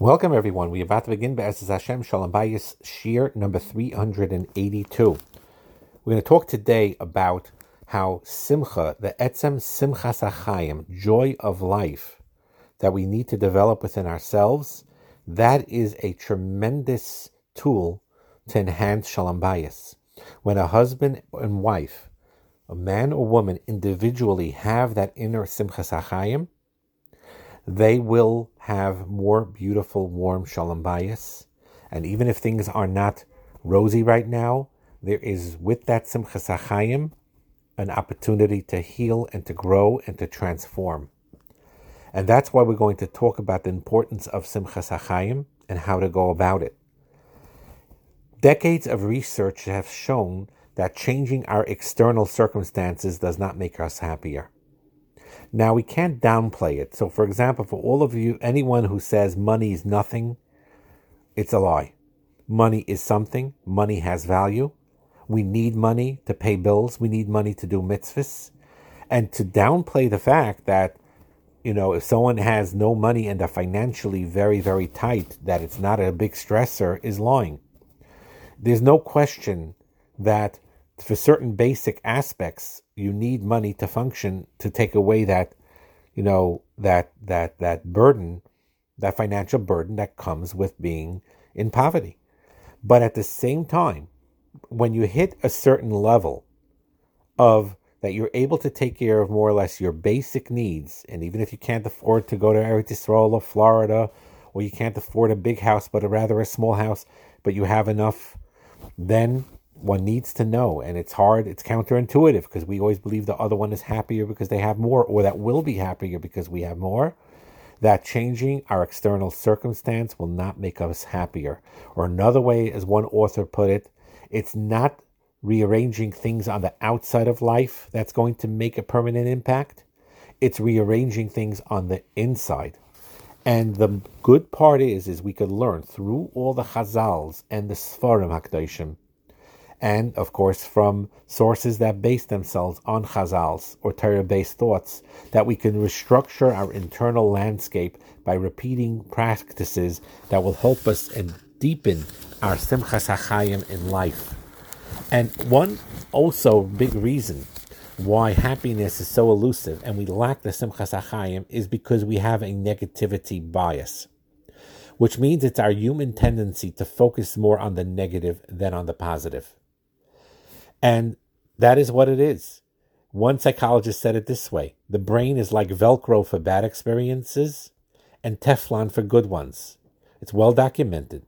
Welcome, everyone. We're about to begin Be'ezus Hashem Shalom Bayis Shiur number 382. We're going to talk today about how Simcha, the Etzem Simchas Hachayim, joy of life, that we need to develop within ourselves, that is a tremendous tool to enhance Shalom Bayis. When a husband and wife, a man or woman individually have that inner Simchas Hachayim, they will have more beautiful, warm shalom bayis. And even if things are not rosy right now, there is with that simchas hachayim an opportunity to heal and to grow and to transform. And that's why we're going to talk about the importance of simchas hachayim and how to go about it. Decades of research have shown that changing our external circumstances does not make us happier. Now, we can't downplay it. So, for example, for all of you, anyone who says money is nothing, it's a lie. Money is something, money has value. We need money to pay bills, we need money to do mitzvahs. And to downplay the fact that, you know, if someone has no money and are financially very, very tight, that it's not a big stressor is lying. There's no question that for certain basic aspects, you need money to function to take away that, you know, that that that burden, that financial burden that comes with being in poverty. But at the same time, when you hit a certain level of that you're able to take care of more or less your basic needs, and even if you can't afford to go to Eretz or Florida, or you can't afford a big house but a rather a small house, but you have enough, then one needs to know, and it's hard, it's counterintuitive because we always believe the other one is happier because they have more, or that will be happier because we have more. That changing our external circumstance will not make us happier. Or another way, as one author put it, it's not rearranging things on the outside of life that's going to make a permanent impact. It's rearranging things on the inside. And the good part is, is we could learn through all the Chazals and the Sfarim Hakdoshim and of course from sources that base themselves on Chazals or Torah-based thoughts, that we can restructure our internal landscape by repeating practices that will help us and deepen our Simchas HaChaim in life. And one also big reason why happiness is so elusive and we lack the Simchas HaChaim is because we have a negativity bias which means it's our human tendency to focus more on the negative than on the positive. And that is what it is. One psychologist said it this way the brain is like Velcro for bad experiences and Teflon for good ones. It's well documented.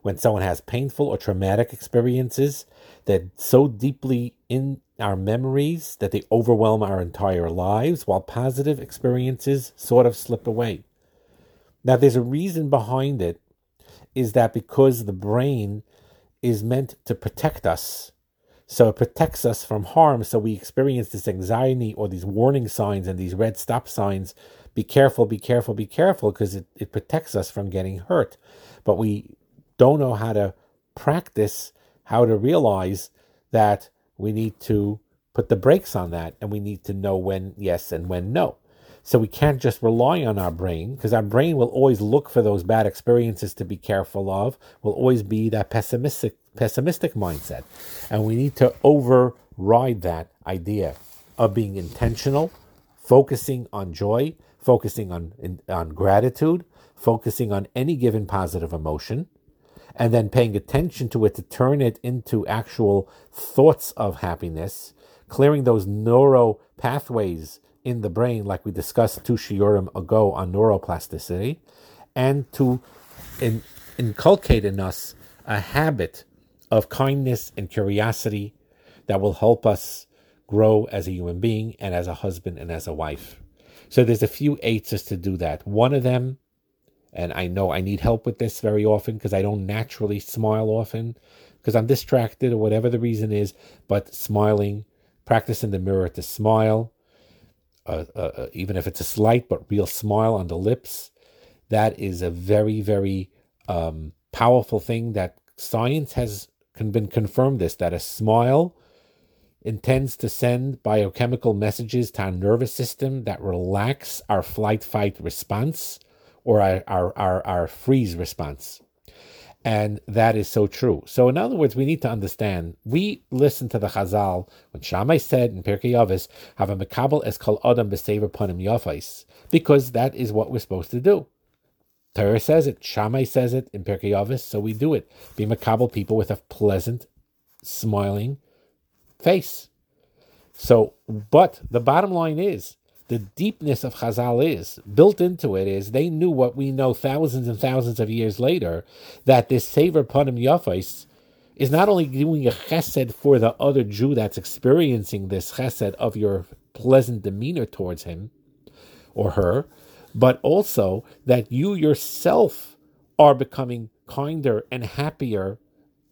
When someone has painful or traumatic experiences that so deeply in our memories that they overwhelm our entire lives, while positive experiences sort of slip away. Now, there's a reason behind it, is that because the brain is meant to protect us so it protects us from harm. So we experience this anxiety or these warning signs and these red stop signs. Be careful, be careful, be careful, because it, it protects us from getting hurt. But we don't know how to practice, how to realize that we need to put the brakes on that and we need to know when yes and when no. So we can't just rely on our brain because our brain will always look for those bad experiences to be careful of, will always be that pessimistic pessimistic mindset. And we need to override that idea of being intentional, focusing on joy, focusing on on gratitude, focusing on any given positive emotion, and then paying attention to it to turn it into actual thoughts of happiness, clearing those neuro pathways in the brain, like we discussed two shiurim ago on neuroplasticity, and to in, inculcate in us a habit of kindness and curiosity that will help us grow as a human being and as a husband and as a wife. So there's a few eights to do that. One of them, and I know I need help with this very often because I don't naturally smile often because I'm distracted or whatever the reason is, but smiling, practice in the mirror to smile, uh, uh, even if it's a slight but real smile on the lips, that is a very, very um, powerful thing that science has been confirmed this that a smile intends to send biochemical messages to our nervous system that relax our flight fight response or our, our, our, our freeze response. And that is so true. So, in other words, we need to understand. We listen to the Chazal when Shammai said in Pirkei Avos, "Have a mekabel es kol adam b'sever panim yafais," because that is what we're supposed to do. Torah says it, Shammai says it in Pirkei Avos, so we do it. Be makabel people with a pleasant, smiling face. So, but the bottom line is the deepness of Chazal is built into it is they knew what we know thousands and thousands of years later that this Sever Panim Yafais is not only doing a chesed for the other Jew that's experiencing this chesed of your pleasant demeanor towards him or her, but also that you yourself are becoming kinder and happier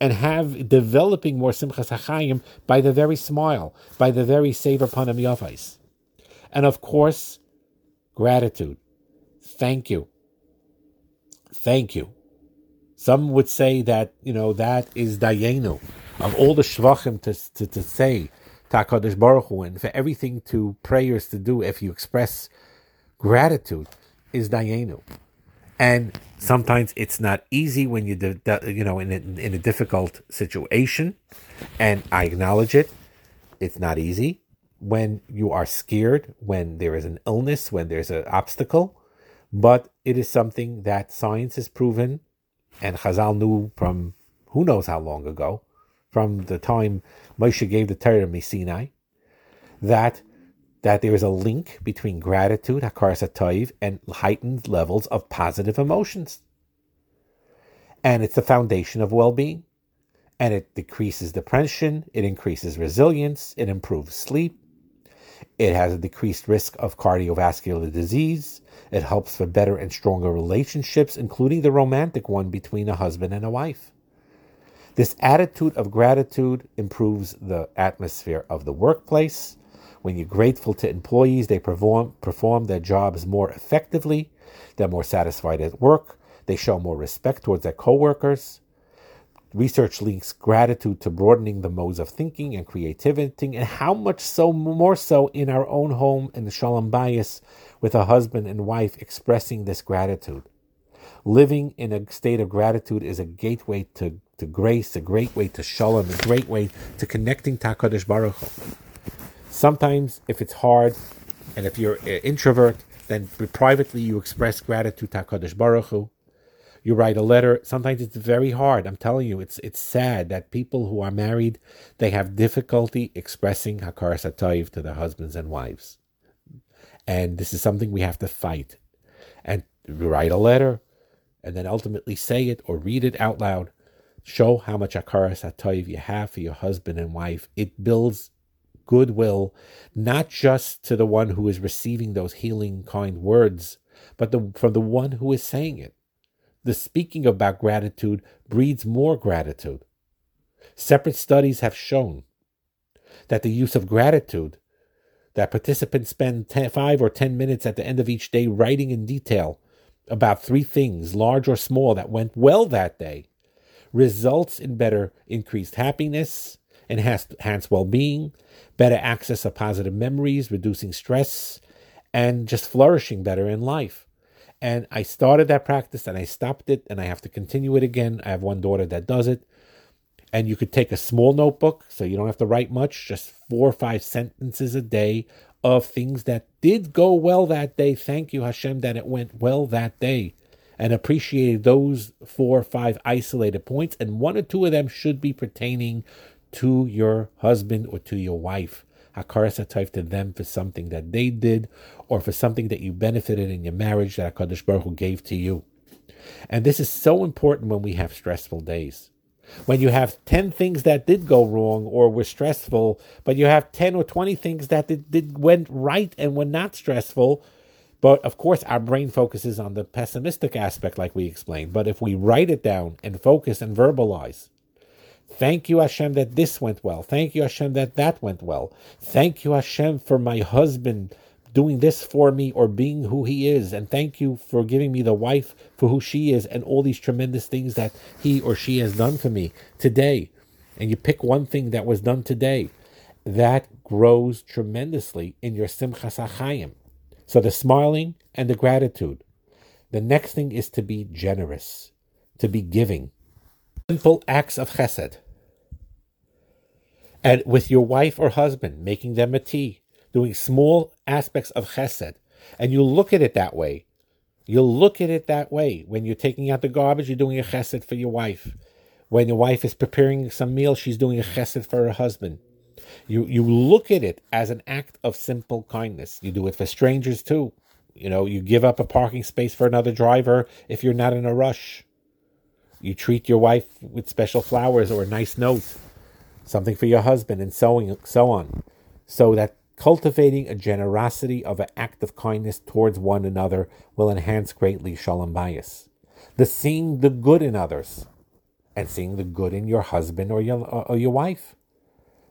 and have developing more simchas hachayim by the very smile, by the very sever panim yafais. And of course, gratitude. Thank you. Thank you. Some would say that, you know, that is dayenu. Of all the shvachim to, to, to say, Takadosh Baruch Hu, and for everything to prayers to do if you express gratitude is dayenu. And sometimes it's not easy when you, you know, in a, in a difficult situation. And I acknowledge it. It's not easy when you are scared, when there is an illness, when there's an obstacle. But it is something that science has proven, and Chazal knew from who knows how long ago, from the time Moshe gave the Torah to Sinai, that that there is a link between gratitude, hakaras hatov, and heightened levels of positive emotions. And it's the foundation of well-being. And it decreases depression, it increases resilience, it improves sleep, it has a decreased risk of cardiovascular disease, it helps for better and stronger relationships, including the romantic one between a husband and a wife. This attitude of gratitude improves the atmosphere of the workplace, when you're grateful to employees, they perform, perform their jobs more effectively. They're more satisfied at work. They show more respect towards their coworkers. Research links gratitude to broadening the modes of thinking and creativity, and how much so more so in our own home in the Shalom Bayis with a husband and wife expressing this gratitude. Living in a state of gratitude is a gateway to, to grace, a great way to Shalom, a great way to connecting to HaKadosh Baruch Hu. Sometimes, if it's hard, and if you're an introvert, then privately you express gratitude to HaKadosh Baruch Hu. You write a letter. Sometimes it's very hard. I'm telling you, it's it's sad that people who are married they have difficulty expressing hakaras hatov to their husbands and wives, and this is something we have to fight. And write a letter, and then ultimately say it or read it out loud. Show how much hakaras hatov you have for your husband and wife. It builds goodwill, not just to the one who is receiving those healing, kind words, but the, from the one who is saying it. The speaking about gratitude breeds more gratitude. Separate studies have shown that the use of gratitude, that participants spend 10, 5 or 10 minutes at the end of each day writing in detail about three things, large or small, that went well that day, results in better increased happiness, enhanced well being, better access of positive memories, reducing stress, and just flourishing better in life. And I started that practice and I stopped it and I have to continue it again. I have one daughter that does it. And you could take a small notebook so you don't have to write much, just four or five sentences a day of things that did go well that day. Thank you, Hashem, that it went well that day. And appreciate those four or five isolated points. And one or two of them should be pertaining to your husband or to your wife. Hakaras hatov to them for something that they did or for something that you benefited in your marriage that HaKadosh Baruch Hu gave to you. And this is so important when we have stressful days. When you have 10 things that did go wrong or were stressful, but you have 10 or 20 things that did, did went right and were not stressful, but of course, our brain focuses on the pessimistic aspect, like we explained. But if we write it down and focus and verbalize, Thank you, Hashem, that this went well. Thank you, Hashem, that that went well. Thank you, Hashem, for my husband doing this for me or being who he is. And thank you for giving me the wife for who she is and all these tremendous things that he or she has done for me today. And you pick one thing that was done today. That grows tremendously in your simchas hachayim. So the smiling and the gratitude The next thing is to be generous, to be giving. Simple acts of chesed. And with your wife or husband, making them a tea, doing small aspects of chesed. And you look at it that way. You'll look at it that way. When you're taking out the garbage, you're doing a chesed for your wife. When your wife is preparing some meal, she's doing a chesed for her husband. You you look at it as an act of simple kindness. You do it for strangers too. You know, you give up a parking space for another driver if you're not in a rush. You treat your wife with special flowers or a nice note, something for your husband, and so on, so on. So that cultivating a generosity of an act of kindness towards one another will enhance greatly shalom bayis. The seeing the good in others and seeing the good in your husband or your or your wife.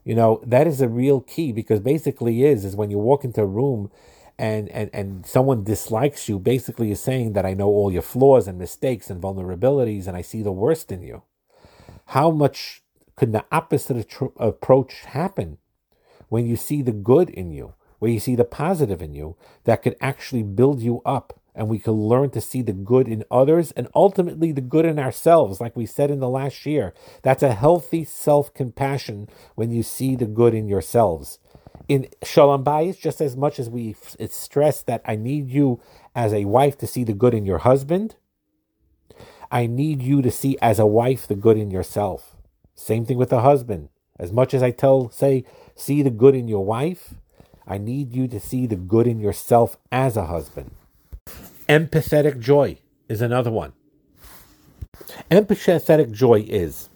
You know, that is a real key because basically is is when you walk into a room and, and, and someone dislikes you, basically is saying that I know all your flaws and mistakes and vulnerabilities and I see the worst in you. How much could the opposite approach happen when you see the good in you, where you see the positive in you that could actually build you up and we can learn to see the good in others and ultimately the good in ourselves, like we said in the last year. That's a healthy self compassion when you see the good in yourselves. In Shalom Bayis, just as much as we stress that I need you as a wife to see the good in your husband, I need you to see as a wife the good in yourself. Same thing with the husband. As much as I tell, say, see the good in your wife, I need you to see the good in yourself as a husband. Empathetic joy is another one. Empathetic joy is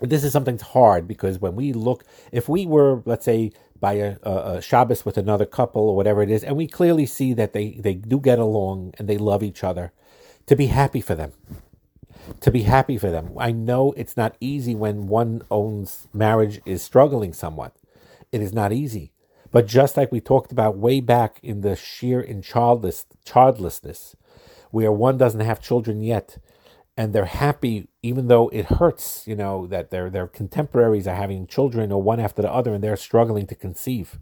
this is something that's hard because when we look, if we were, let's say, by a, a, Shabbos with another couple or whatever it is, and we clearly see that they, they do get along and they love each other, to be happy for them. To be happy for them. I know it's not easy when one owns marriage is struggling somewhat. It is not easy. But just like we talked about way back in the sheer in childless childlessness, where one doesn't have children yet, and they're happy even though it hurts, you know, that their their contemporaries are having children or one after the other and they're struggling to conceive.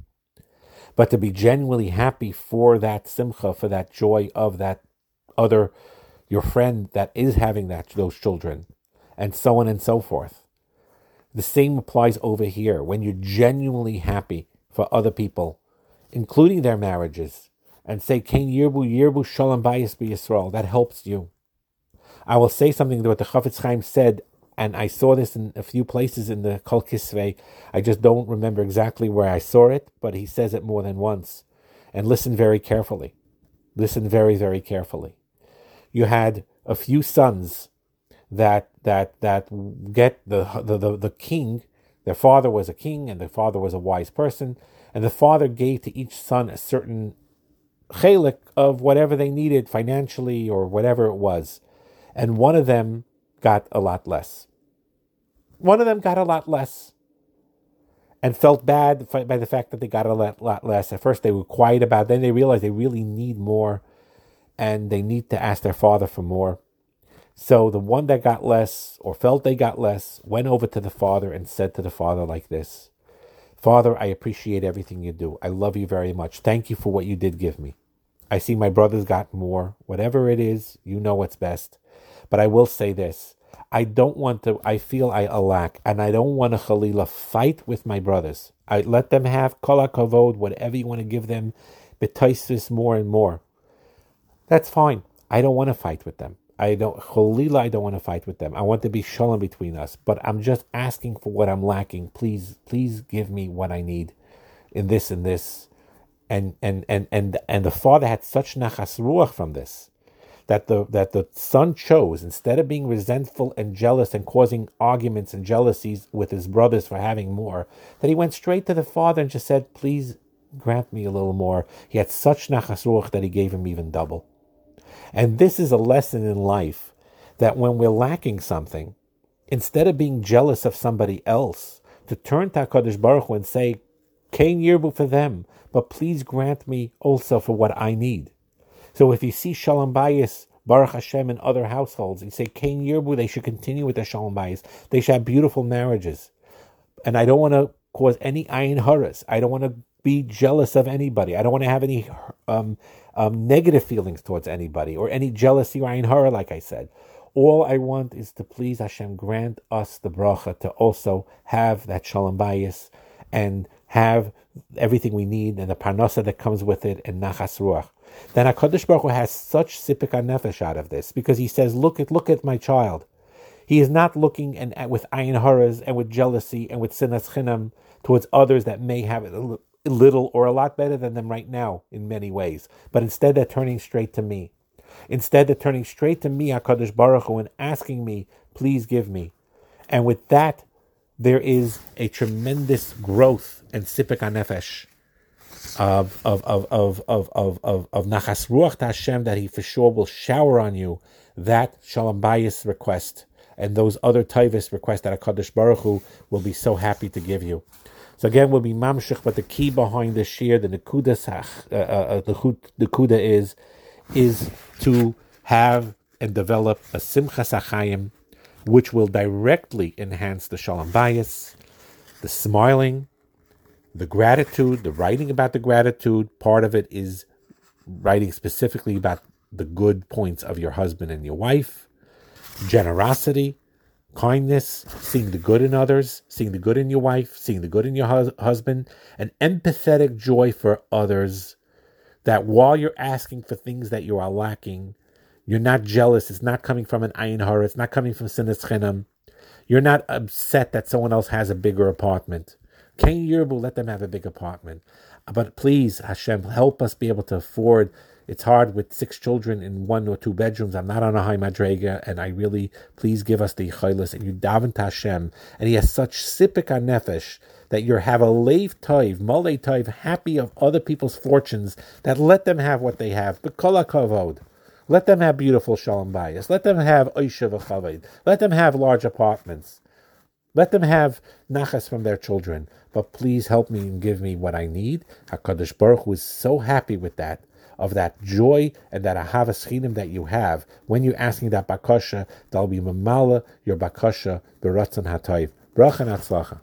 But to be genuinely happy for that simcha, for that joy of that other your friend that is having that those children, and so on and so forth. The same applies over here. When you're genuinely happy for other people, including their marriages, and say, Kain Yirbu Yirbu Shalom Bayis Yisrael, that helps you. I will say something that what the Chafetz Chaim said, and I saw this in a few places in the Kol Kisvei. I just don't remember exactly where I saw it, but he says it more than once. And listen very carefully. Listen very, very carefully. You had a few sons that that that get the the, the, the king their father was a king and the father was a wise person, and the father gave to each son a certain chelik of whatever they needed financially or whatever it was. And one of them got a lot less. One of them got a lot less and felt bad by the fact that they got a lot less. At first, they were quiet about it. Then they realized they really need more and they need to ask their father for more. So the one that got less or felt they got less went over to the father and said to the father like this Father, I appreciate everything you do. I love you very much. Thank you for what you did give me. I see my brothers got more. Whatever it is, you know what's best. But I will say this. I don't want to, I feel I lack, and I don't want to Khalila fight with my brothers. I let them have kol kavod, whatever you want to give them, betaisis more and more. That's fine. I don't want to fight with them. I don't Cholila, I don't want to fight with them. I want to be shalom between us. But I'm just asking for what I'm lacking. Please, please give me what I need in this and this. And and and and and the father had such nachas ruach from this that the that the son chose instead of being resentful and jealous and causing arguments and jealousies with his brothers for having more, that he went straight to the father and just said, "Please grant me a little more." He had such nachas ruach that he gave him even double. And this is a lesson in life that when we're lacking something, instead of being jealous of somebody else, to turn to HaKadosh Baruch Hu and say, Kain Yirbu for them, but please grant me also for what I need. So if you see Shalom Bayis, Baruch Hashem in other households, you say Kain Yirbu, they should continue with their Shalom Bayis. They should have beautiful marriages. And I don't want to cause any ayin haras. I don't want to be jealous of anybody. I don't want to have any um, um, negative feelings towards anybody or any jealousy or ayin hara, like I said. All I want is to please Hashem grant us the bracha to also have that shalom bayis and have everything we need and the parnasa that comes with it and nachas ruach. Then Hakadosh Baruch Hu has such sipik nefesh out of this because he says, "Look at look at my child." He is not looking and with ayin haras and with jealousy and with sinas chinam towards others that may have it a little or a lot better than them right now in many ways. But instead, they're turning straight to me. Instead, they're turning straight to me, Hakadosh Baruch Hu, and asking me, "Please give me." And with that, there is a tremendous growth and sipik nefesh of of of of of of of, of nachas ruach Hashem that He for sure will shower on you that shalom bayis request and those other taivas requests that Hakadosh Baruch Hu will be so happy to give you. So again, we'll be mamshich, but the key behind this shiur, the nekuda uh, uh, uh, the nekuda is is to have and develop a simchas hachayim, which will directly enhance the shalom bayis, the smiling, the gratitude, the writing about the gratitude. Part of it is writing specifically about the good points of your husband and your wife, generosity, kindness, seeing the good in others, seeing the good in your wife, seeing the good in your hus- husband, an empathetic joy for others. That while you're asking for things that you are lacking, you're not jealous. It's not coming from an ayin hara. It's not coming from sinas chinam. You're not upset that someone else has a bigger apartment. Ken Yerbu, let them have a big apartment. But please, Hashem, help us be able to afford. It's hard with six children in one or two bedrooms. I'm not on a high madrega, and I really, please give us the chaylis. And you daven to Hashem, and He has such sipik on nefesh that you have a leiv toiv, malay toiv, happy of other people's fortunes, that let them have what they have. But kol kavod. Let them have beautiful shalom bayis. Let them have oishav Let them have large apartments. Let them have nachas from their children, but please help me and give me what I need. Hakadosh Baruch Hu is so happy with that, of that joy and that ahavas chinim that you have when you're asking that bakasha. That'll be mamala your bakasha beratzon hatayv. Bracha